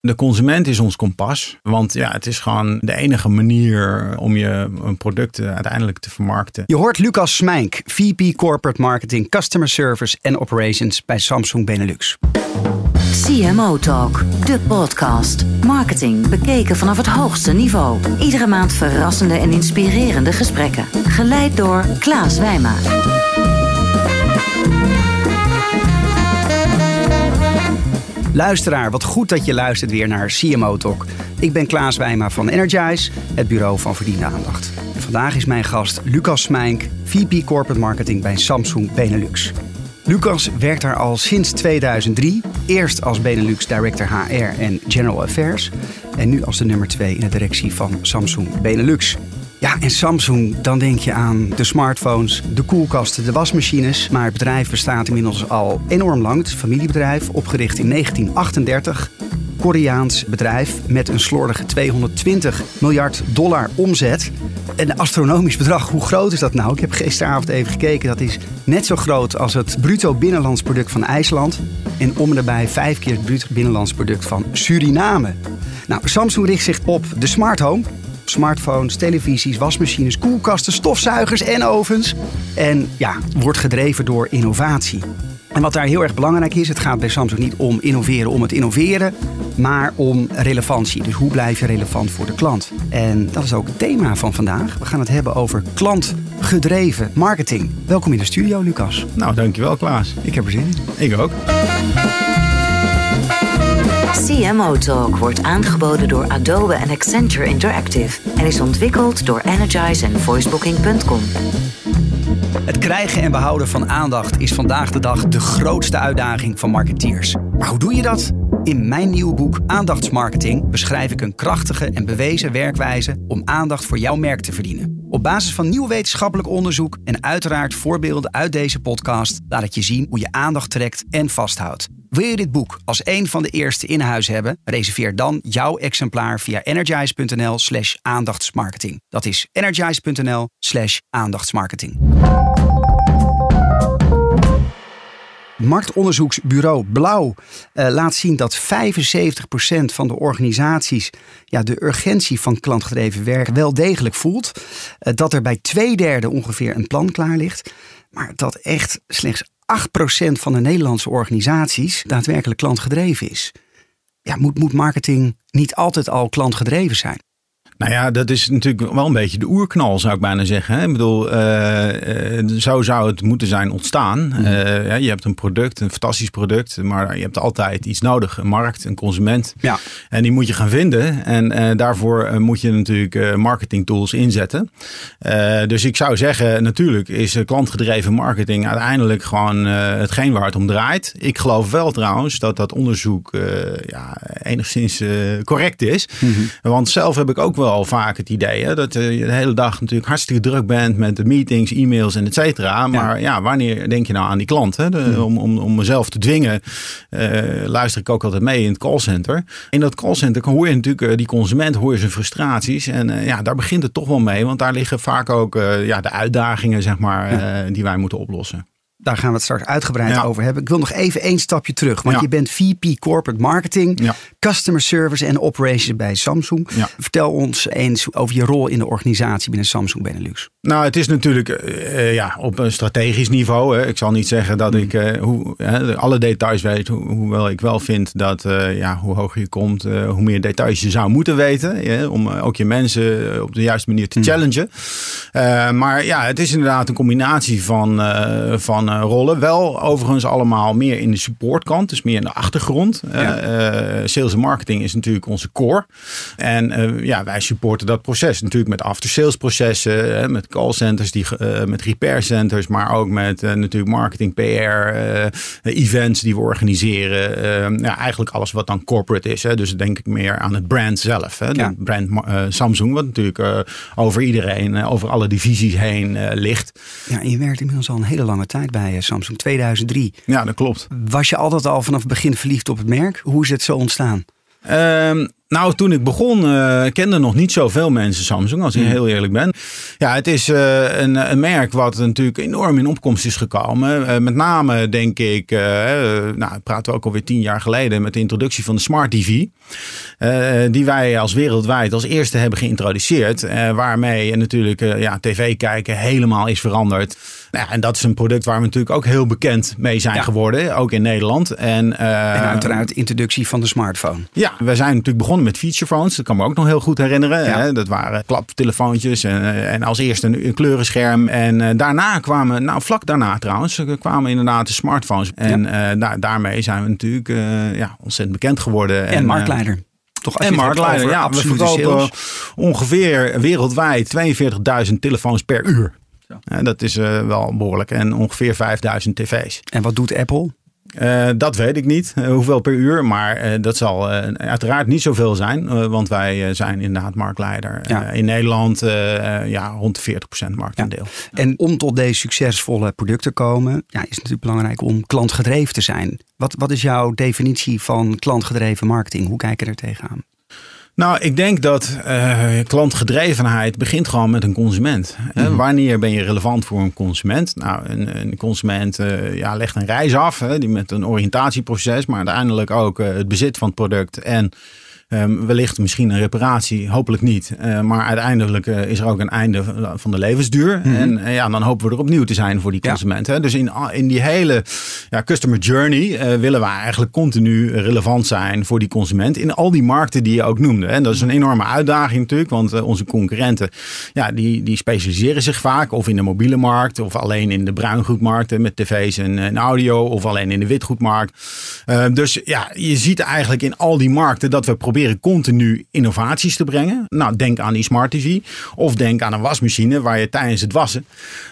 De consument is ons kompas. Want ja, het is gewoon de enige manier om je een product uiteindelijk te vermarkten. Je hoort Lucas Smijnk, VP Corporate Marketing, Customer Service en Operations bij Samsung Benelux. CMO Talk, de podcast. Marketing bekeken vanaf het hoogste niveau. Iedere maand verrassende en inspirerende gesprekken. Geleid door Klaas Wijma. Luisteraar, wat goed dat je luistert weer naar CMO Talk. Ik ben Klaas Wijma van Energize, het bureau van verdiende aandacht. Vandaag is mijn gast Lucas Smijnk, VP Corporate Marketing bij Samsung Benelux. Lucas werkt daar al sinds 2003. Eerst als Benelux Director HR en General Affairs. En nu als de nummer 2 in de directie van Samsung Benelux. Ja, en Samsung, dan denk je aan de smartphones, de koelkasten, de wasmachines. Maar het bedrijf bestaat inmiddels al enorm lang. Het is een familiebedrijf, opgericht in 1938. Koreaans bedrijf met een slordige 220 miljard dollar omzet. Een astronomisch bedrag. Hoe groot is dat nou? Ik heb gisteravond even gekeken. Dat is net zo groot als het bruto binnenlands product van IJsland. En om en vijf keer het bruto binnenlands product van Suriname. Nou, Samsung richt zich op de smart home smartphones, televisies, wasmachines, koelkasten, stofzuigers en ovens. En ja, wordt gedreven door innovatie. En wat daar heel erg belangrijk is, het gaat bij Samsung niet om innoveren om het innoveren, maar om relevantie. Dus hoe blijf je relevant voor de klant? En dat is ook het thema van vandaag. We gaan het hebben over klantgedreven marketing. Welkom in de studio, Lucas. Nou, dankjewel Klaas. Ik heb er zin in. Ik ook. CMO Talk wordt aangeboden door Adobe en Accenture Interactive en is ontwikkeld door Energize en voicebooking.com. Het krijgen en behouden van aandacht is vandaag de dag de grootste uitdaging van marketeers. Maar hoe doe je dat? In mijn nieuwe boek Aandachtsmarketing beschrijf ik een krachtige en bewezen werkwijze om aandacht voor jouw merk te verdienen. Op basis van nieuw wetenschappelijk onderzoek en uiteraard voorbeelden uit deze podcast laat ik je zien hoe je aandacht trekt en vasthoudt. Wil je dit boek als een van de eerste in huis hebben? Reserveer dan jouw exemplaar via energize.nl slash aandachtsmarketing. Dat is energize.nl slash aandachtsmarketing. Marktonderzoeksbureau Blauw uh, laat zien dat 75% van de organisaties ja, de urgentie van klantgedreven werk wel degelijk voelt. Uh, dat er bij twee derde ongeveer een plan klaar ligt. Maar dat echt slechts 8% van de Nederlandse organisaties daadwerkelijk klantgedreven is. Ja, moet, moet marketing niet altijd al klantgedreven zijn? Nou ja, dat is natuurlijk wel een beetje de oerknal, zou ik bijna zeggen. Ik bedoel, uh, zo zou het moeten zijn ontstaan. Mm. Uh, ja, je hebt een product, een fantastisch product, maar je hebt altijd iets nodig. Een markt, een consument. Ja. En die moet je gaan vinden. En daarvoor moet je natuurlijk marketing tools inzetten. dus ik zou zeggen, natuurlijk is klantgedreven marketing uiteindelijk gewoon hetgeen waar het om draait. Ik geloof wel trouwens dat dat onderzoek ja, enigszins correct is. Mm -hmm. Want zelf heb ik ook wel al vaak het idee hè, dat je de hele dag natuurlijk hartstikke druk bent met de meetings, e-mails en et cetera. Maar ja. wanneer denk je nou aan die klant? Hè? De, om, om, om mezelf te dwingen, uh, luister ik ook altijd mee in het callcenter. In dat callcenter hoor je natuurlijk uh, die consument, hoor je zijn frustraties. En uh, ja, daar begint het toch wel mee, want daar liggen vaak ook ja, de uitdagingen, zeg maar, ja. die wij moeten oplossen. Daar gaan we het straks uitgebreid ja. over hebben. Ik wil nog even één stapje terug. Want ja. je bent VP Corporate Marketing, ja. Customer Service en Operations bij Samsung. Vertel ons eens over je rol in de organisatie binnen Samsung Benelux. Nou, het is natuurlijk uh, ja, op een strategisch niveau. Hè. Ik zal niet zeggen dat mm. ik uh, hoe, alle details weet. Ho hoewel ik wel vind dat ja, hoe hoger je komt, hoe meer details je zou moeten weten. om ook je mensen op de juiste manier te mm. challengen. maar ja, het is inderdaad een combinatie van, van uh, rollen. Wel overigens allemaal meer in de supportkant, dus meer in de achtergrond. Ja. Uh, sales en marketing is natuurlijk onze core. En uh, ja, wij supporten dat proces natuurlijk met after-sales processen, met callcenters, die, met repair centers, maar ook met natuurlijk marketing, PR, events die we organiseren. ja, eigenlijk alles wat dan corporate is. Hè. Dus denk ik meer aan het brand zelf. Hè. Ja. De brand Samsung, wat natuurlijk over iedereen, over alle divisies heen ligt. Ja, en je werkt inmiddels al een hele lange tijd bij Samsung, 2003. Ja, dat klopt. Was je altijd al vanaf het begin verliefd op het merk? Hoe is het zo ontstaan? Um, Nou, toen ik begon, uh, kenden nog niet zoveel mensen Samsung, als ik hmm. heel eerlijk ben. Ja, het is uh, een, een, merk wat natuurlijk enorm in opkomst is gekomen. Uh, met name, denk ik, nou, praten we ook alweer tien jaar geleden met de introductie van de Smart TV. die wij als wereldwijd als eerste hebben geïntroduceerd. waarmee natuurlijk ja, tv kijken helemaal is veranderd. Ja, en dat is een product waar we natuurlijk ook heel bekend mee zijn geworden, ook in Nederland. En, en uiteraard de introductie van de smartphone. Ja, we zijn natuurlijk begonnen met feature phones. Dat kan me ook nog heel goed herinneren. Hè? Dat waren klaptelefoontjes en, eh, en als eerste een, kleurenscherm. En uh, daarna kwamen, nou vlak daarna trouwens, kwamen inderdaad de smartphones. En ja. uh, daarmee zijn we natuurlijk ja, ontzettend bekend geworden. En, en marktleider. Toch en marktleider, ja. We verkopen ongeveer wereldwijd 42.000 telefoons per uur. Ja. dat is wel behoorlijk. En ongeveer 5000 tv's. En wat doet Apple? Uh, dat weet ik niet, uh, hoeveel per uur. Maar uh, dat zal uiteraard niet zoveel zijn. want wij zijn inderdaad marktleider. Ja. in Nederland ja, rond de 40% marktaandeel. Ja. En om tot deze succesvolle producten te komen, ja, is het natuurlijk belangrijk om klantgedreven te zijn. Wat, wat is jouw definitie van klantgedreven marketing? Hoe kijk je er tegenaan? Nou, ik denk dat uh, klantgedrevenheid begint gewoon met een consument. Mm Wanneer ben je relevant voor een consument? Nou, een, een consument uh, ja, legt een reis af, hè, die met een oriëntatieproces, maar uiteindelijk ook uh, het bezit van het product en Um, wellicht misschien een reparatie, hopelijk niet. Uh, maar uiteindelijk uh, is er ook een einde van de levensduur. Mhm. En uh, ja, dan hopen we er opnieuw te zijn voor die consument. Ja. Dus in, in die hele ja, customer journey willen we eigenlijk continu relevant zijn voor die consument. In al die markten die je ook noemde. En dat is een enorme uitdaging natuurlijk. Want onze concurrenten, ja, die, die specialiseren zich vaak. Of in de mobiele markt. Of alleen in de bruingoedmarkten met tv's en, en audio. Of alleen in de witgoedmarkt. dus ja, je ziet eigenlijk in al die markten dat we proberen proberen continu innovaties te brengen. Nou, denk aan die smart TV. Of denk aan een wasmachine waar je tijdens het wassen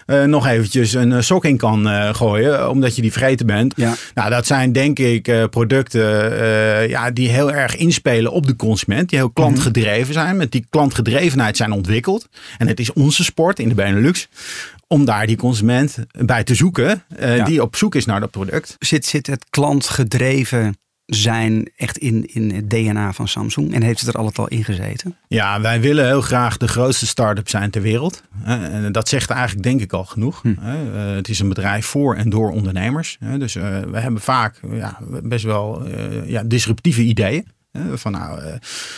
uh, nog eventjes een uh, sok in kan uh, gooien. Omdat je die vergeten bent. Ja. Nou, dat zijn denk ik producten ja, die heel erg inspelen op de consument. Die heel klantgedreven zijn. Met die klantgedrevenheid zijn ontwikkeld. En het is onze sport in de Benelux om daar die consument bij te zoeken uh, ja. die op zoek is naar dat product. Zit, zit het klantgedreven zijn echt in, in het DNA van Samsung? En heeft het er altijd al in gezeten? Ja, wij willen heel graag de grootste start-up zijn ter wereld. En dat zegt eigenlijk denk ik al genoeg. Hm. Eh, het is een bedrijf voor en door ondernemers. Dus eh, we hebben vaak ja, best wel eh, ja, disruptieve ideeën. Van nou, uh,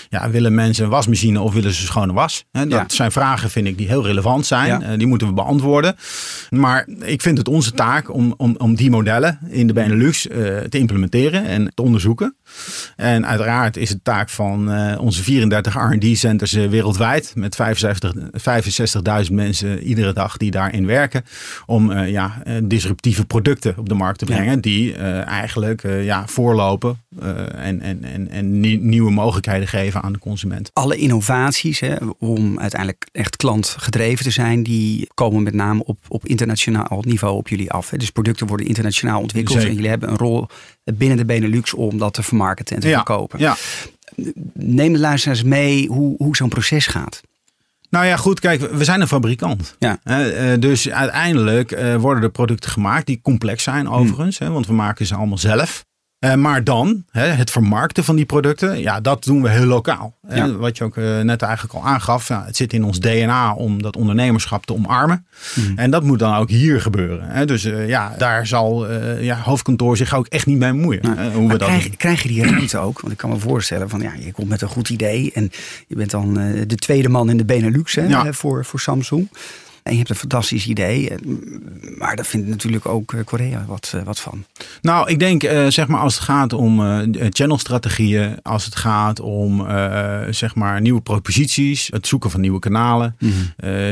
ja, willen mensen een wasmachine of willen ze schone was? Dat zijn vragen, vind ik, die heel relevant zijn. Ja. die moeten we beantwoorden. Maar ik vind het onze taak om, om, om die modellen in de Benelux uh, te implementeren en te onderzoeken. En uiteraard is het taak van uh, onze 34 R&D-centers wereldwijd met 65.000 mensen iedere dag die daarin werken. Om ja, disruptieve producten op de markt te brengen die eigenlijk ja, voorlopen en, en, en, en nieuwe mogelijkheden geven aan de consument. Alle innovaties hè, om uiteindelijk echt klantgedreven te zijn, die komen met name op, op internationaal niveau op jullie af. Hè. Dus producten worden internationaal ontwikkeld en jullie hebben een rol binnen de Benelux om dat te vermarkten en te verkopen. Ja. Neem de luisteraars mee hoe, hoe zo'n proces gaat. Nou ja, goed, kijk, we zijn een fabrikant. Ja. Uh, dus uiteindelijk uh, worden er producten gemaakt die complex zijn, overigens. Hè, want we maken ze allemaal zelf. Uh, maar dan, hè, het vermarkten van die producten, ja, dat doen we heel lokaal. Ja. Wat je ook uh, net eigenlijk al aangaf, ja, het zit in ons DNA om dat ondernemerschap te omarmen. Mm. En dat moet dan ook hier gebeuren. Hè. Dus uh, ja, daar zal ja, hoofdkantoor zich ook echt niet mee bemoeien. Ja. hoe we dat krijg, krijg, je die ruimte ook? Want ik kan me voorstellen van, ja, je komt met een goed idee en je bent dan de tweede man in de Benelux hè, voor, voor Samsung. En je hebt een fantastisch idee. Maar daar vindt natuurlijk ook eh, Korea wat, eh, wat van. Nou, ik denk, zeg maar, als het gaat om channelstrategieën, als het gaat om, zeg maar, nieuwe proposities, het zoeken van nieuwe kanalen, mm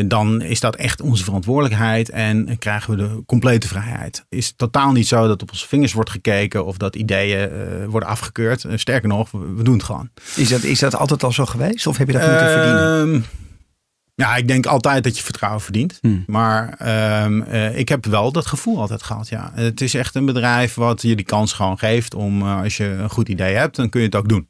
dan is dat echt onze verantwoordelijkheid en krijgen we de complete vrijheid. Het is totaal niet zo dat op onze vingers wordt gekeken of dat ideeën worden afgekeurd. sterker nog, we, doen het gewoon. Is dat, is dat altijd al zo geweest of heb je dat moeten verdienen? Ehm, ja, ik denk altijd dat je vertrouwen verdient. Hmm. Maar um, uh, ik heb wel dat gevoel altijd gehad. Ja. Het is echt een bedrijf wat je die kans gewoon geeft om, uh, als je een goed idee hebt, dan kun je het ook doen.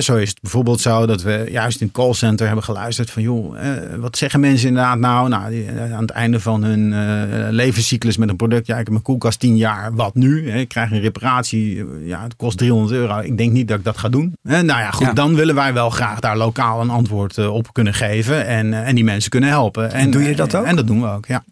Zo is het bijvoorbeeld zo dat we juist in het callcenter hebben geluisterd van joh, eh, wat zeggen mensen inderdaad nou? Nou, eh, aan het einde van hun eh, levenscyclus met een product, ja, ik heb mijn koelkast 10 jaar, wat nu? Ik krijg een reparatie, ja, het kost 300 euro. Ik denk niet dat ik dat ga doen. Nou ja, goed, Ja. dan willen wij wel graag daar lokaal een antwoord op kunnen geven en, en die mensen kunnen helpen. En Doe je dat ook? En dat doen we ook, ja.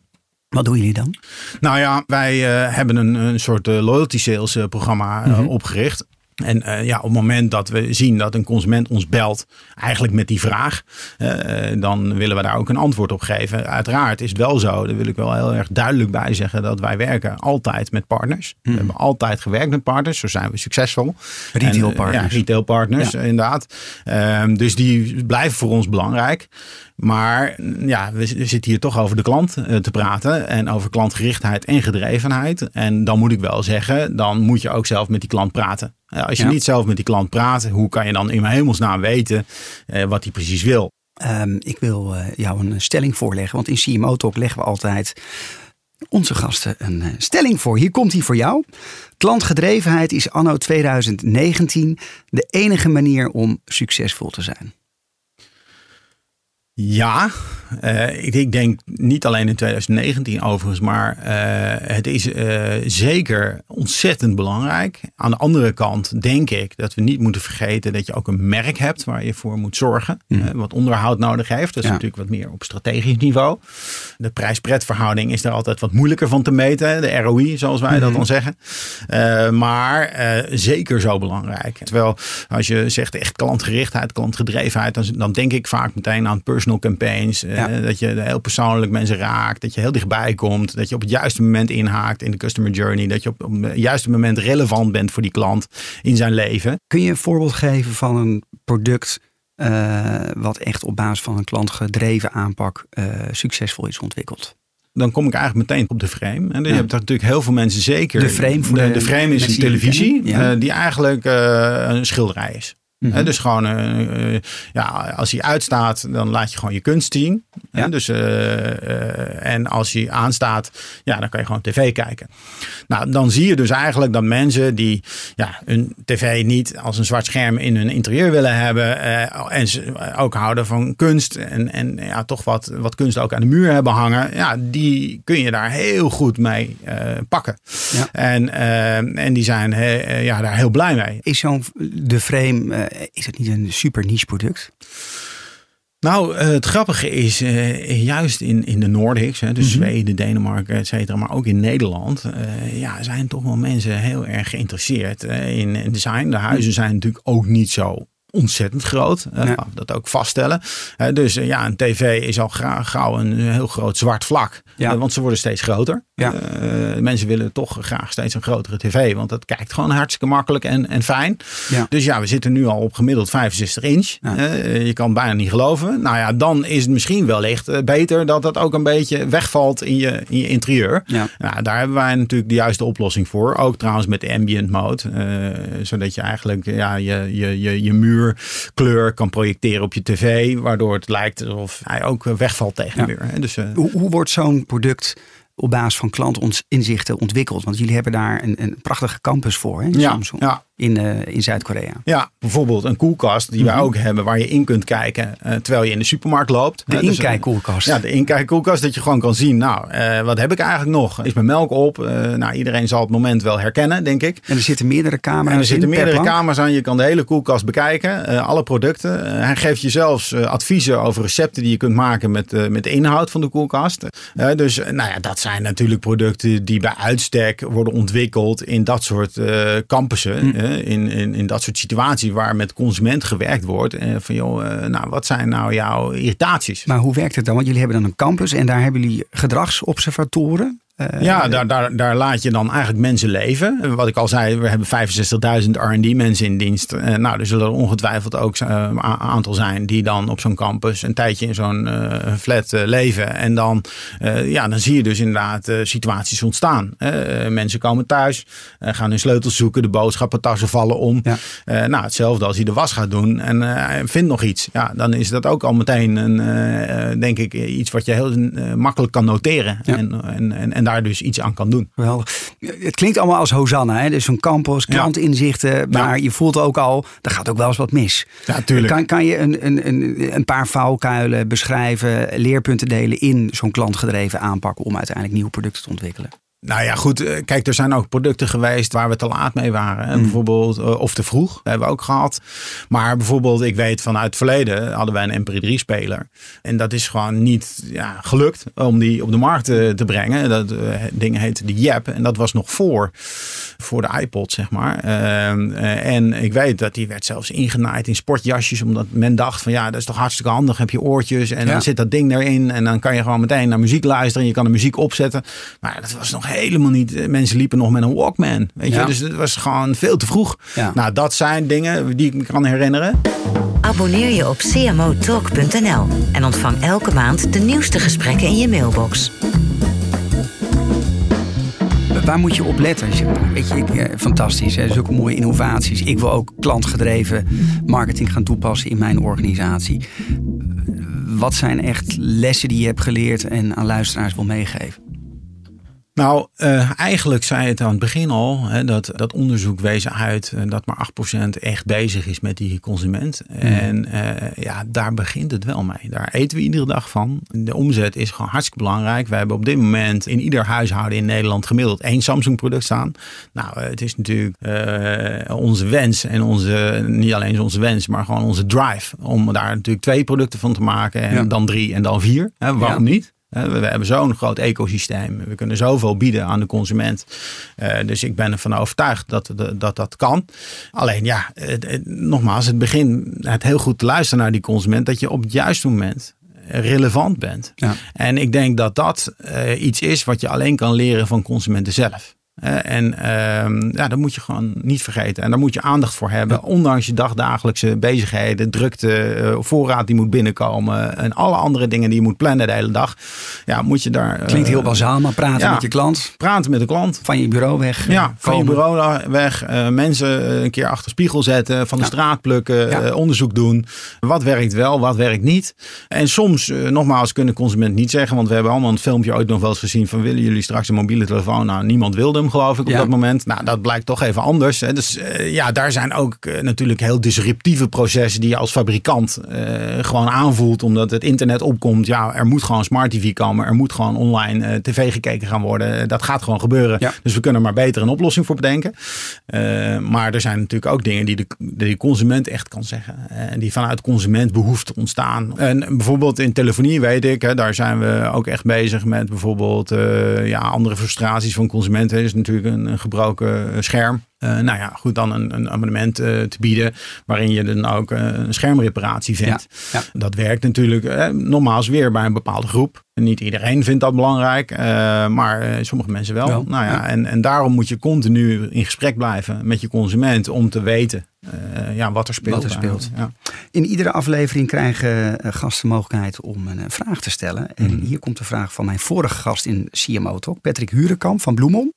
Wat doen jullie dan? Nou ja, wij hebben een, een soort loyalty sales programma Mhm. opgericht. En eh, ja, op het moment dat we zien dat een consument ons belt, eigenlijk met die vraag, eh, eh, dan willen we daar ook een antwoord op geven. Uiteraard is het wel zo, daar wil ik wel heel erg duidelijk bij zeggen, dat wij werken altijd met partners. We hebben altijd gewerkt met partners, zo zijn we succesvol. Retail En, partners. Ja, retail partners, Ja. inderdaad. Ehm, dus die blijven voor ons belangrijk. Maar ja, we, we zitten hier toch over de klant eh, te praten. En over klantgerichtheid en gedrevenheid. En dan moet ik wel zeggen, dan moet je ook zelf met die klant praten. Eh, als je Ja. niet zelf met die klant praat, hoe kan je dan in hemelsnaam weten eh, wat hij precies wil? Ehm, ik wil jou een stelling voorleggen, want in CMO Talk leggen we altijd onze gasten een stelling voor. Hier komt die voor jou. Klantgedrevenheid is anno 2019 de enige manier om succesvol te zijn. Ja, eh, ik, ik denk niet alleen in 2019 overigens, maar eh, het is eh, zeker ontzettend belangrijk. Aan de andere kant denk ik dat we niet moeten vergeten dat je ook een merk hebt waar je voor moet zorgen. Mhm. wat onderhoud nodig heeft. Dat is Ja. natuurlijk wat meer op strategisch niveau. De prijs-pretverhouding is daar altijd wat moeilijker van te meten. De ROI, zoals wij dat Mhm. dan zeggen. Maar zeker zo belangrijk. Terwijl als je zegt echt klantgerichtheid, klantgedrevenheid, dan, dan denk ik vaak meteen aan personal campaigns. eh, Ja. Dat je heel persoonlijk mensen raakt, dat je heel dichtbij komt, dat je op het juiste moment inhaakt in de customer journey, dat je op, op het juiste moment relevant bent voor die klant in zijn leven. Kun je een voorbeeld geven van een product eh, wat echt op basis van een klantgedreven aanpak eh, succesvol is ontwikkeld? dan kom ik eigenlijk meteen op de frame. En je Ja. hebt natuurlijk heel veel mensen zeker. De frame voor de, de de frame is een televisie ja. eh, die eigenlijk eh, een schilderij is. Mhm. Dus gewoon, eh, eh, ja, als hij uitstaat, dan laat je gewoon je kunst zien. Ja. dus, eh, en als hij aanstaat, ja, dan kan je gewoon tv kijken. Nou, dan zie je dus eigenlijk dat mensen die ja, hun tv niet als een zwart scherm in hun interieur willen hebben. en ze ook houden van kunst. En, en ja, toch wat, wat kunst ook aan de muur hebben hangen. Ja, die kun je daar heel goed mee pakken. Ja. En, en die zijn ja, daar heel blij mee. Is zo'n de frame, is het niet een super niche product? Nou, eh, het grappige is, eh, juist in, in de Nordics, hè, dus Mhm. Zweden, Denemarken, et cetera, maar ook in Nederland, eh, ja, zijn toch wel mensen heel erg geïnteresseerd eh, in, in design. De huizen zijn natuurlijk ook niet zo ontzettend groot. Ja. dat ook vaststellen. Dus eh, ja, een tv is al gauw een heel groot zwart vlak. Ja. Eh, want ze worden steeds groter. Ja. Eh, mensen willen toch graag steeds een grotere tv. Want dat kijkt gewoon hartstikke makkelijk en, en fijn. Ja. Dus ja, we zitten nu al op gemiddeld 65 inch. Je kan het bijna niet geloven. Nou ja, dan is het misschien wellicht beter dat dat ook een beetje wegvalt in je, in je interieur. Nou, daar hebben wij natuurlijk de juiste oplossing voor. Ook trouwens met de ambient mode. zodat je eigenlijk ja, je, je, je, je muurkleur kan projecteren op je tv. Waardoor het lijkt alsof hij ook wegvalt tegen Ja. de muur. Dus, eh, Hoe, hoe wordt zo'n product op basis van klantinzichten ontwikkeld? Want jullie hebben daar een, een prachtige campus voor, hè, in ja, Samsung, ja, in, eh, in Zuid-Korea. ja, bijvoorbeeld een koelkast die wij Mhm. ook hebben. Waar je in kunt kijken eh, terwijl je in de supermarkt loopt. De dus, inkijkkoelkast. Ja, de inkijkkoelkast. Dat je gewoon kan zien, nou, eh, wat heb ik eigenlijk nog? Is mijn melk op? Nou, iedereen zal het moment wel herkennen, denk ik. En er zitten meerdere camera's En er zitten in meerdere kamers aan. Je kan de hele koelkast bekijken. alle producten. Hij geeft je zelfs adviezen over recepten die je kunt maken met, met de inhoud van de koelkast. Dus nou ja, dat zijn natuurlijk producten die bij uitstek worden ontwikkeld in dat soort campussen. Hm. In, in, in dat soort situaties waar met consument gewerkt wordt. Eh, van joh, eh, nou, wat zijn nou jouw irritaties? Maar hoe werkt het dan? Want jullie hebben dan een campus en daar hebben jullie gedragsobservatoren. Eh, Ja, daar, daar, daar laat je dan eigenlijk mensen leven. Wat ik al zei, we hebben 65.000 R&D mensen in dienst. Eh, nou, er zullen er ongetwijfeld ook eh, een aantal zijn die dan op zo'n campus een tijdje in zo'n flat leven. En dan, ja, dan zie je dus inderdaad situaties ontstaan. Mensen komen thuis, gaan hun sleutels zoeken, de boodschappentassen vallen om. Ja. Nou, hetzelfde als hij de was gaat doen en vindt nog iets. Ja, dan is dat ook al meteen een, denk ik, iets wat je heel makkelijk kan noteren. Ja. En, en, en, en daar dus iets aan kan doen. Geweldig. Het klinkt allemaal als Hosanna, hè? dus zo'n campus, klantinzichten. Maar je voelt ook al, er gaat ook wel eens wat mis. Ja, tuurlijk. Kan, kan je een, een, een, een paar valkuilen beschrijven, leerpunten delen in zo'n klantgedreven aanpak om uiteindelijk nieuwe producten te ontwikkelen? Nou ja, goed. eh, Kijk, er zijn ook producten geweest waar we te laat mee waren. En Bijvoorbeeld, eh, of te vroeg. Dat hebben we ook gehad. Maar bijvoorbeeld, ik weet vanuit het verleden hadden wij een MP3-speler. En dat is gewoon niet ja, gelukt om die op de markt te, te brengen. Dat eh, ding heette de Jap. En dat was nog voor, voor de iPod, zeg maar. Ehm, eh, en ik weet dat die werd zelfs ingenaaid in sportjasjes. Omdat men dacht van ja, dat is toch hartstikke handig. Heb je oortjes en Ja. dan zit dat ding erin. En dan kan je gewoon meteen naar muziek luisteren. En je kan de muziek opzetten. Maar dat was nog helemaal niet. eh, Mensen liepen nog met een Walkman. Weet Ja. je, dus het was gewoon veel te vroeg. Ja. Nou, dat zijn dingen die ik me kan herinneren. Abonneer je op cmotalk.nl en ontvang elke maand de nieuwste gesprekken in je mailbox. Waar moet je op letten? als je- Weet je, ik, eh, fantastisch. Hè? Zulke mooie innovaties. Ik wil ook klantgedreven marketing gaan toepassen in mijn organisatie. Wat zijn echt lessen die je hebt geleerd en aan luisteraars wil meegeven? Nou, eh, eigenlijk zei het aan het begin al, hè, dat, dat onderzoek wees uit eh, dat maar 8% echt bezig is met die consument. En eh, ja, daar begint het wel mee. Daar eten we iedere dag van. De omzet is gewoon hartstikke belangrijk. We hebben op dit moment in ieder huishouden in Nederland gemiddeld één Samsung product staan. Nou, het is natuurlijk onze wens en onze, niet alleen onze wens, maar gewoon onze drive om daar natuurlijk twee producten van te maken en Ja. dan drie en dan vier. Hè, waarom Ja. niet? We hebben zo'n groot ecosysteem. We kunnen zoveel bieden aan de consument. Eh, dus ik ben ervan overtuigd dat dat, dat kan. Alleen ja, nogmaals, het begin het heel goed te luisteren naar die consument. Dat je op het juiste moment relevant bent. Ja. En ik denk dat dat eh, iets is wat je alleen kan leren van consumenten zelf. Eh, en ehm, ja, dat moet je gewoon niet vergeten. En daar moet je aandacht voor hebben. Ondanks je dagdagelijkse bezigheden, drukte, eh, voorraad die moet binnenkomen. En alle andere dingen die je moet plannen de hele dag. Ja, moet je daar... eh, Klinkt heel bazaal, maar praten ja. met je klant. Praten met de klant. Van je bureau weg. eh, Ja, van je bureau weg. eh, mensen eh, een keer achter spiegel zetten. Van de Ja. straat plukken. Ja. eh, onderzoek doen. Wat werkt wel, wat werkt niet. En soms, eh, nogmaals, kunnen consument niet zeggen. Want we hebben allemaal een filmpje ooit nog wel eens gezien. Van willen jullie straks een mobiele telefoon? Nou, niemand wilde hem geloof ik op Ja. dat moment. Nou, dat blijkt toch even anders. Hè. Dus eh, ja, daar zijn ook eh, natuurlijk heel disruptieve processen. Die je als fabrikant eh, gewoon aanvoelt. Omdat het internet opkomt. Ja, er moet gewoon smart tv komen. Er moet gewoon online tv gekeken gaan worden. Dat gaat gewoon gebeuren. Ja. Dus we kunnen maar beter een oplossing voor bedenken. Maar er zijn natuurlijk ook dingen die de, de consument echt kan zeggen. En die vanuit consumentbehoefte ontstaan. En bijvoorbeeld in telefonie weet ik, hè, daar zijn we ook echt bezig met bijvoorbeeld ja, andere frustraties van consumenten. Is natuurlijk een, een gebroken eh, scherm. Eh, nou ja, goed, dan een, een abonnement eh, te bieden waarin je dan ook een schermreparatie vindt. Ja, Dat werkt natuurlijk eh, nogmaals weer bij een bepaalde groep. Niet iedereen vindt dat belangrijk, maar sommige mensen wel. Wel, nou ja, ja. En, en daarom moet je continu in gesprek blijven met je consument om te weten ja, wat er speelt. Wat er speelt. Ja. In iedere aflevering krijgen gasten de mogelijkheid om een vraag te stellen. En Mhm. hier komt de vraag van mijn vorige gast in CMO Talk, Patrick Hurenkamp van Bloemon.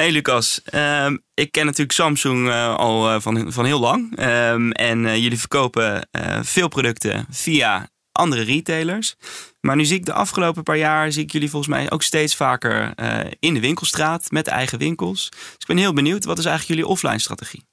Hey Lucas, Ehm, ik ken natuurlijk Samsung eh, al eh, van, van heel lang. Ehm, en eh, jullie verkopen veel producten via andere retailers. Maar nu zie ik de afgelopen paar jaar, zie ik jullie volgens mij ook steeds vaker in de winkelstraat met eigen winkels. Dus ik ben heel benieuwd, wat is eigenlijk jullie offline strategie?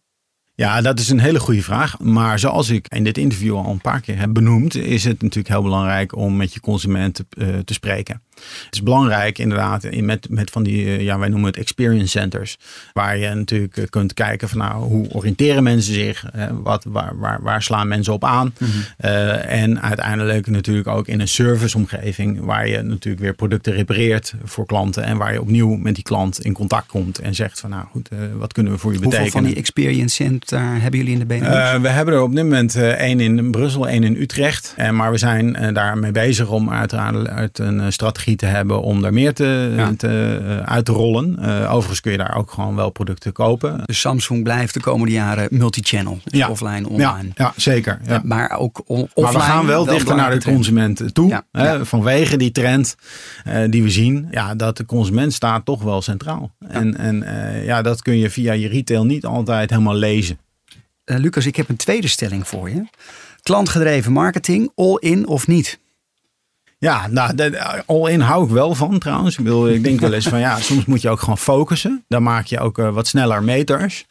Ja, dat is een hele goede vraag. Maar zoals ik in dit interview al een paar keer heb benoemd, is het natuurlijk heel belangrijk om met je consument te, eh, te spreken. Het is belangrijk inderdaad in- met, met van die, eh, ja, wij noemen het experience centers. Waar je natuurlijk eh, kunt kijken van nou, hoe oriënteren mensen zich? Wat, waar, waar, waar slaan mensen op aan? Eh, en uiteindelijk natuurlijk ook in een serviceomgeving waar je natuurlijk weer producten repareert voor klanten. En waar je opnieuw met die klant in contact komt en zegt van nou goed, wat kunnen we voor je Hoeveel betekenen? van die experience center hebben jullie in de Benelux? We hebben er op dit moment één in Brussel, één in Utrecht. En maar we zijn daarmee bezig om uiteraard uit een strategie te hebben om er meer te, Ja. te, eh, uit te rollen. Eh, overigens kun je daar ook gewoon wel producten kopen. dus Samsung blijft de komende jaren multi-channel. Dus Ja. offline, online. ja, zeker. Ja. Maar ook on- offline. Maar we gaan wel dichter naar de consument toe. Hè. Vanwege die trend eh, die we zien. Ja, dat de consument staat toch wel centraal. En, en eh, ja, dat kun je via je retail niet altijd helemaal lezen. Eh, Lucas, ik heb een tweede stelling voor je. Klantgedreven marketing, all in of niet? Ja, nou, de- all-in hou ik wel van trouwens. Ik, bedoel, ik denk wel eens van ja, soms moet je ook gewoon focussen. Dan maak je ook eh, wat sneller meters.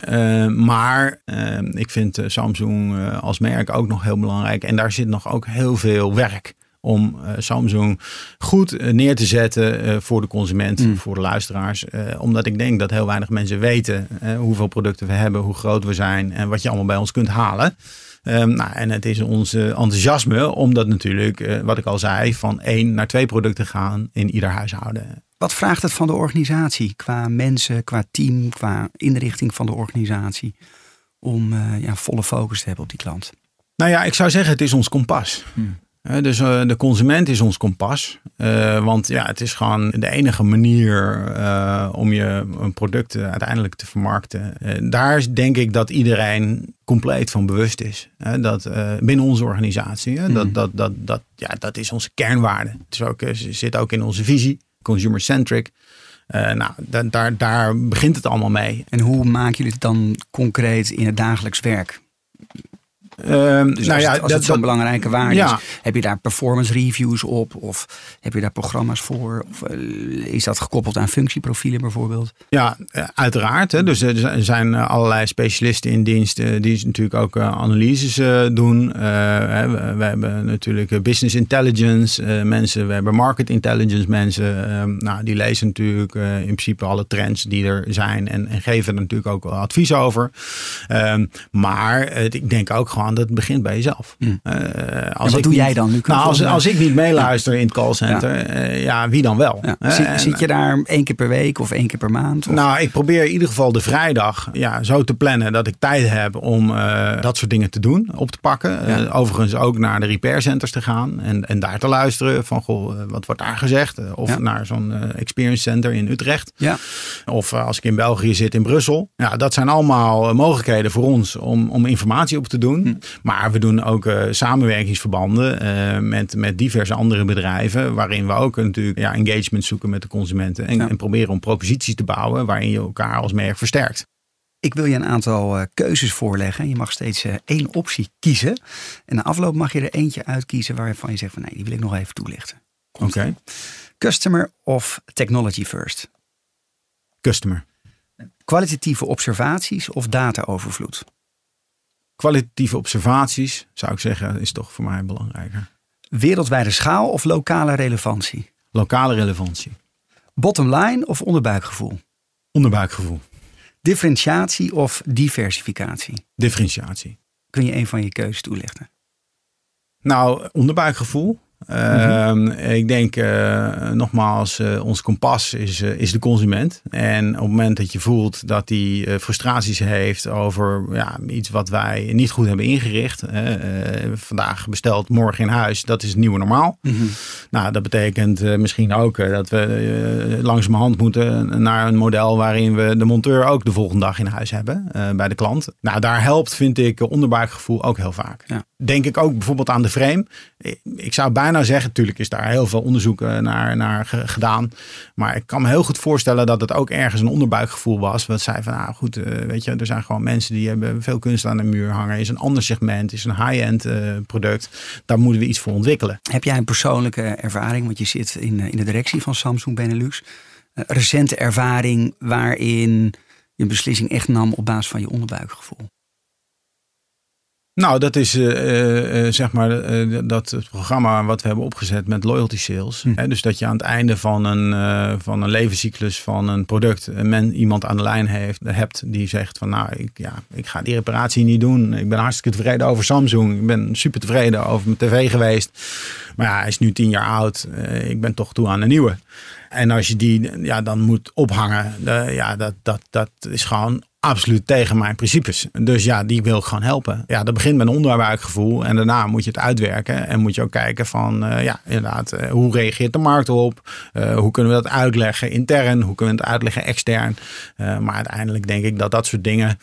Eh, maar eh, ik vind eh, Samsung eh, als merk ook nog heel belangrijk. En daar zit nog ook heel veel werk om eh, Samsung goed eh, neer te zetten eh, voor de consument, voor de luisteraars. Eh, omdat ik denk dat heel weinig mensen weten eh, hoeveel producten we hebben, hoe groot we zijn en wat je allemaal bij ons kunt halen. Ehm, nou, en het is ons enthousiasme om dat natuurlijk, eh, wat ik al zei, van één naar twee producten gaan in ieder huishouden. Wat vraagt het van de organisatie qua mensen, qua team, qua inrichting van de organisatie om eh, ja, volle focus te hebben op die klant? Nou ja, ik zou zeggen, het is ons kompas. Eh, dus eh, de consument is ons kompas. Eh, want ja, het is gewoon de enige manier eh, om je een product uiteindelijk te vermarkten. Daar denk ik dat iedereen compleet van bewust is. Dat binnen onze organisatie, dat, dat, dat, dat, ja, dat is onze kernwaarde. Het is ook, zit ook in onze visie, consumer-centric. Nou, da- daar, daar begint het allemaal mee. En hoe maken jullie het dan concreet in het dagelijks werk? Ehm, Dus nou als, ja, het, als dat- het zo'n belangrijke waarde Ja. is, heb je daar performance reviews op? Of heb je daar programma's voor? Of eh, is dat gekoppeld aan functieprofielen bijvoorbeeld? Ja, eh, uiteraard. Hè. Dus eh, er zijn allerlei specialisten in dienst die natuurlijk ook analyses doen. We, hebben natuurlijk business intelligence mensen, we hebben market intelligence mensen. Eh, nou, die lezen natuurlijk in principe alle trends die er zijn en, en geven er natuurlijk ook advies over. Ehm, maar ik denk ook gewoon dat het begint bij jezelf. Eh, als wat doe niet- jij dan? Nu Nou, als, als ik niet meeluister in het callcenter, ja. ja, wie dan wel? Eh, Zit, en- zit je daar één keer per week of één keer per maand? Of- nou, ik probeer in ieder geval de vrijdag ja, zo te plannen dat ik tijd heb om eh, dat soort dingen te doen, op te pakken. Eh, overigens ook naar de repair centers te gaan en, en daar te luisteren van goh, eh, wat wordt daar gezegd? Eh, of naar zo'n eh, experience center in Utrecht. ja. Of eh, als ik in België zit in Brussel. Ja, dat zijn allemaal eh, mogelijkheden voor ons om, om informatie op te doen. Hm. Maar we doen ook eh, samenwerkingsverbanden eh, met, met diverse andere bedrijven. Waarin we ook natuurlijk ja, engagement zoeken met de consumenten. En, Ja. en proberen om proposities te bouwen waarin je elkaar als merk versterkt. Ik wil je een aantal eh, keuzes voorleggen. Je mag steeds één optie kiezen. En na afloop mag je er eentje uitkiezen waarvan je zegt van nee, die wil ik nog even toelichten. Oké. Customer of technology first? Customer. Kwalitatieve observaties of dataovervloed? Kwalitatieve observaties, zou ik zeggen, is toch voor mij belangrijker. Wereldwijde schaal of lokale relevantie? Lokale relevantie. Bottom line of onderbuikgevoel? Onderbuikgevoel. Differentiatie of diversificatie? Differentiatie. Kun je een van je keuzes toelichten? Nou, onderbuikgevoel. Ehm, Ik denk eh, nogmaals, eh, ons kompas is, eh, is de consument. En op het moment dat je voelt dat hij frustraties heeft over ja, iets wat wij niet goed hebben ingericht. vandaag besteld, morgen in huis. Dat is het nieuwe normaal. Nou, dat betekent misschien ook dat we langzamerhand moeten naar een model waarin we de monteur ook de volgende dag in huis hebben bij de klant. Nou, daar helpt, vind ik, onderbuikgevoel ook heel vaak. Ja. Denk ik ook bijvoorbeeld aan de frame. Ik- zou bijna zeggen, natuurlijk is daar heel veel onderzoek eh, naar, naar ge- gedaan. Maar ik kan me heel goed voorstellen dat het ook ergens een onderbuikgevoel was. Wat zei van, nou goed, eh, weet je, er zijn gewoon mensen die hebben veel kunst aan de muur hangen. Is een ander segment, is een high-end eh, product. Daar moeten we iets voor ontwikkelen. Heb jij een persoonlijke ervaring, want je zit in, in de directie van Samsung Benelux. Recente ervaring waarin je een beslissing echt nam op basis van je onderbuikgevoel? Nou, dat is eh, eh, eh, zeg maar dat het programma wat we hebben opgezet met loyalty sales. Hm. Hè, dus dat je aan het einde van een, van een levenscyclus van een product een men, iemand aan de lijn heeft, hebt die zegt van nou, ik, ja, ik ga die reparatie niet doen. Ik ben hartstikke tevreden over Samsung. Ik ben super tevreden over mijn tv geweest. Maar ja, hij is nu tien jaar oud. Ik ben toch toe aan een nieuwe. En als je die ja, dan moet ophangen, ja, dat, dat, dat is gewoon absoluut tegen mijn principes. Dus ja, die wil ik gewoon helpen. Ja, dat begint met een onderbuikgevoel en daarna moet je het uitwerken en moet je ook kijken van, eh, ja, inderdaad, eh, hoe reageert de markt op? Eh, hoe kunnen we dat uitleggen intern? Hoe kunnen we het uitleggen extern? Maar uiteindelijk denk ik dat dat soort dingen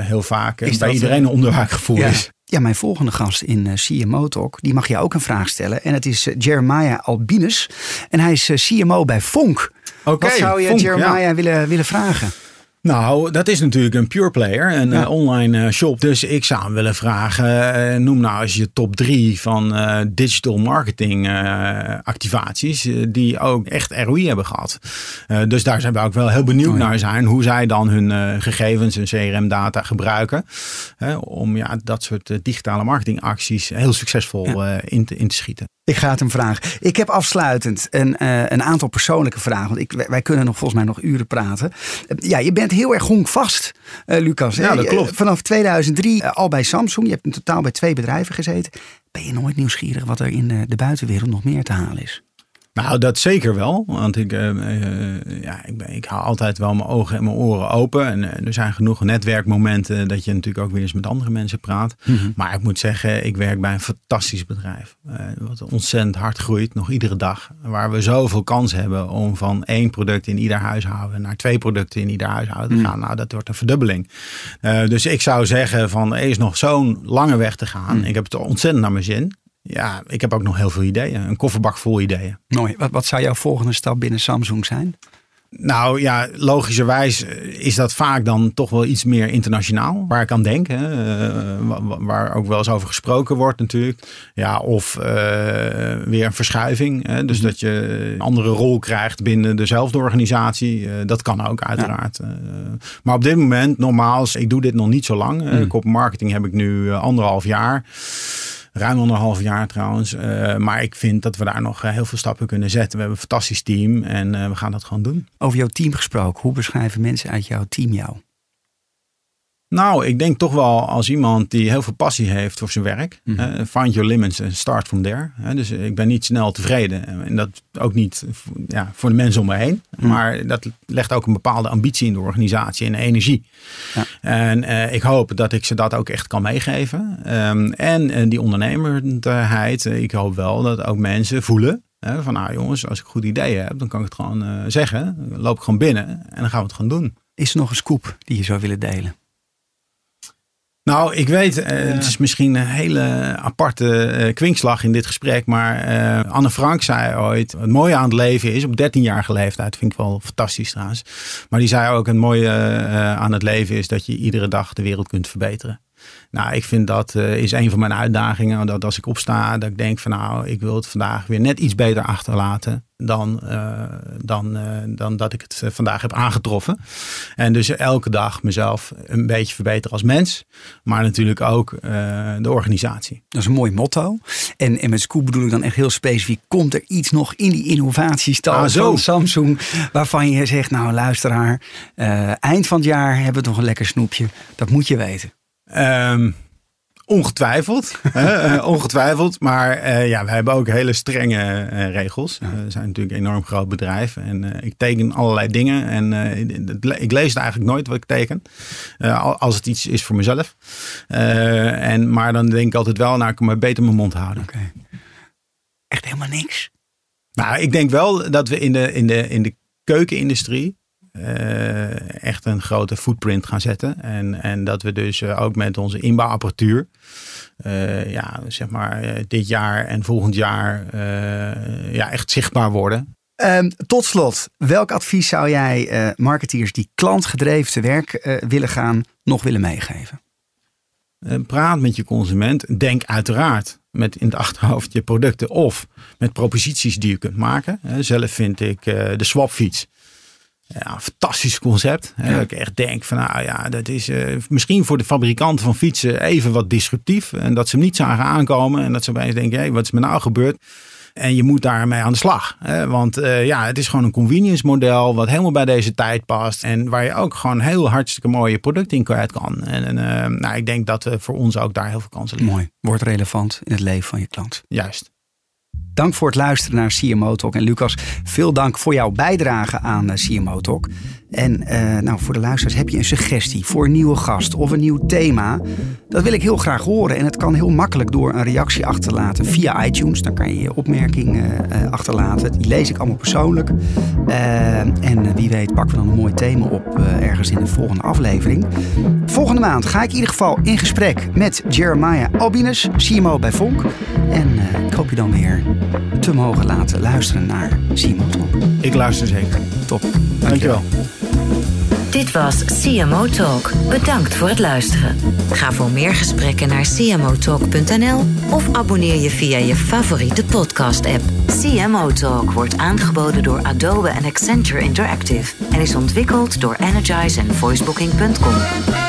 heel vaak Is bij dat, iedereen een onderbuikgevoel ja. is. Ja, mijn volgende gast in CMO Talk, die mag je ook een vraag stellen. En het is Jeremiah Albinus. En hij is CMO bij Fonk. Oké, Wat zou je ja. Jeremiah willen, willen vragen? Nou, dat is natuurlijk een pure player, een Ja. eh, online eh, shop. Dus ik zou hem willen vragen, eh, noem nou eens je top drie van digital marketing activaties die ook echt ROI hebben gehad. Eh, dus daar zijn we ook wel heel benieuwd Oh ja. naar zijn, hoe zij dan hun gegevens, hun CRM data gebruiken om ja, dat soort digitale marketingacties heel succesvol in, te, in te schieten. Ik ga het hem vragen. Ik heb afsluitend een, eh, een aantal persoonlijke vragen. Want ik, wij, wij kunnen nog volgens mij nog uren praten. Eh, ja, je bent heel erg honkvast, eh, Lucas. hè? Ja, dat Je- klopt. Vanaf 2003 eh, al bij Samsung. Je hebt in totaal bij twee bedrijven gezeten. Ben je nooit nieuwsgierig wat er in de buitenwereld nog meer te halen is? Nou, dat zeker wel. Want ik, eh, ja, ik, ben, ik hou altijd wel mijn ogen en mijn oren open. En eh, er zijn genoeg netwerkmomenten dat je natuurlijk ook weer eens met andere mensen praat. Maar ik moet zeggen, ik werk bij een fantastisch bedrijf. wat ontzettend hard groeit, nog iedere dag. Waar we zoveel kans hebben om van één product in ieder huishouden naar twee producten in ieder huishouden te gaan. Nou, dat wordt een verdubbeling. Dus ik zou zeggen van er is nog zo'n lange weg te gaan. Ik heb het ontzettend naar mijn zin. Ja, ik heb ook nog heel veel ideeën. Een kofferbak vol ideeën. Mooi. Wat, wat zou jouw volgende stap binnen Samsung zijn? Nou ja, logischerwijs is dat vaak dan toch wel iets meer internationaal. Waar ik aan denk. Hè. eh, wa- wa- waar ook wel eens over gesproken wordt natuurlijk. Ja, of eh, weer een verschuiving. Hè. Dus dat je een andere rol krijgt binnen dezelfde organisatie. Eh, dat kan ook uiteraard. Eh, maar op dit moment, nogmaals, ik doe dit nog niet zo lang. Uh, Kop marketing heb ik nu eh, anderhalf jaar. Ruim anderhalf jaar trouwens. Eh, maar ik vind dat we daar nog eh, heel veel stappen kunnen zetten. We hebben een fantastisch team en eh, we gaan dat gewoon doen. Over jouw team gesproken. Hoe beschrijven mensen uit jouw team jou? Nou, ik denk toch wel als iemand die heel veel passie heeft voor zijn werk. Mhm. eh, find your limits and start from there. Dus ik ben niet snel tevreden. En dat ook niet ja, voor de mensen om me heen. Mhm. Maar dat legt ook een bepaalde ambitie in de organisatie en energie. Ja. En eh, ik hoop dat ik ze dat ook echt kan meegeven. Ehm, en eh, die ondernemerheid. eh, ik hoop wel dat ook mensen voelen. Van nou jongens, als ik goede ideeën heb, dan kan ik het gewoon eh, zeggen. Dan loop ik gewoon binnen en dan gaan we het gewoon doen. Is er nog een scoop die je zou willen delen? Nou, ik weet, eh, het is misschien een hele aparte eh, kwinkslag in dit gesprek. Maar eh, Anne Frank zei ooit, het mooie aan het leven is, op 13-jarige leeftijd, vind ik wel fantastisch trouwens. Maar die zei ook, het mooie aan het leven is dat je iedere dag de wereld kunt verbeteren. Nou, ik vind dat eh, is een van mijn uitdagingen. Dat als ik opsta, dat ik denk van nou, ik wil het vandaag weer net iets beter achterlaten dan, eh, dan, eh, dan dat ik het vandaag heb aangetroffen. En dus elke dag mezelf een beetje verbeteren als mens. Maar natuurlijk ook de organisatie. Dat is een mooi motto. En, en met scoop bedoel ik dan echt heel specifiek. Komt er iets nog in die innovatiestal Ah, zo. van Samsung waarvan je zegt, nou luisteraar, eind van het jaar hebben we nog een lekker snoepje. Dat moet je weten. Ehm, ongetwijfeld. eh, ongetwijfeld. Maar eh, ja, we hebben ook hele strenge eh, regels. We zijn natuurlijk een enorm groot bedrijf. En ik teken allerlei dingen. En ik lees het eigenlijk nooit wat ik teken. Al- als het iets is voor mezelf. En, maar dan denk ik altijd wel, nou ik kan maar beter mijn mond houden. Echt helemaal niks. Nou, ik denk wel dat we in de, in de, in de keukenindustrie echt een grote footprint gaan zetten. En, en dat we dus eh, ook met onze inbouwapparatuur, eh, ja, zeg maar eh, dit jaar en volgend jaar ja, echt zichtbaar worden. Ehm, tot slot, welk advies zou jij eh, marketeers die klantgedreven te werk willen gaan nog willen meegeven? Praat met je consument. Denk uiteraard met in het achterhoofd je producten of met proposities die je kunt maken. Zelf vind ik de swapfiets ja, een fantastisch concept. Hè, Dat ik echt denk van nou ja, dat is eh, misschien voor de fabrikanten van fietsen even wat disruptief. En dat ze hem niet zagen aankomen en dat ze opeens denken, hé, wat is me nou gebeurd? En je moet daarmee aan de slag. Hè? Want eh, ja, het is gewoon een convenience model wat helemaal bij deze tijd past. En waar je ook gewoon heel hartstikke mooie producten in kwijt kan. En, en eh, nou, ik denk dat we voor ons ook daar heel veel kansen liggen. Mooi, wordt relevant in het leven van je klant. Juist. Dank voor het luisteren naar CMO Talk. En Lucas, veel dank voor jouw bijdrage aan eh, CMO Talk. En eh, nou, voor de luisteraars, heb je een suggestie voor een nieuwe gast of een nieuw thema? Dat wil ik heel graag horen. En het kan heel makkelijk door een reactie achterlaten via iTunes. Dan kan je je opmerking eh, eh, achterlaten. Die lees ik allemaal persoonlijk. En wie weet pakken we dan een mooi thema op ergens in de volgende aflevering. Volgende maand ga ik in ieder geval in gesprek met Jeremiah Albinus, CMO bij Vonk. En ik hoop je dan weer te mogen laten luisteren naar Talk. Ik luister zeker. Top. Dankjewel. Dit was CMO Talk. Bedankt voor het luisteren. Ga voor meer gesprekken naar cmotalk.nl of abonneer je via je favoriete podcast-app. CMO Talk wordt aangeboden door Adobe en Accenture Interactive en is ontwikkeld door Energize en Voicebooking.com.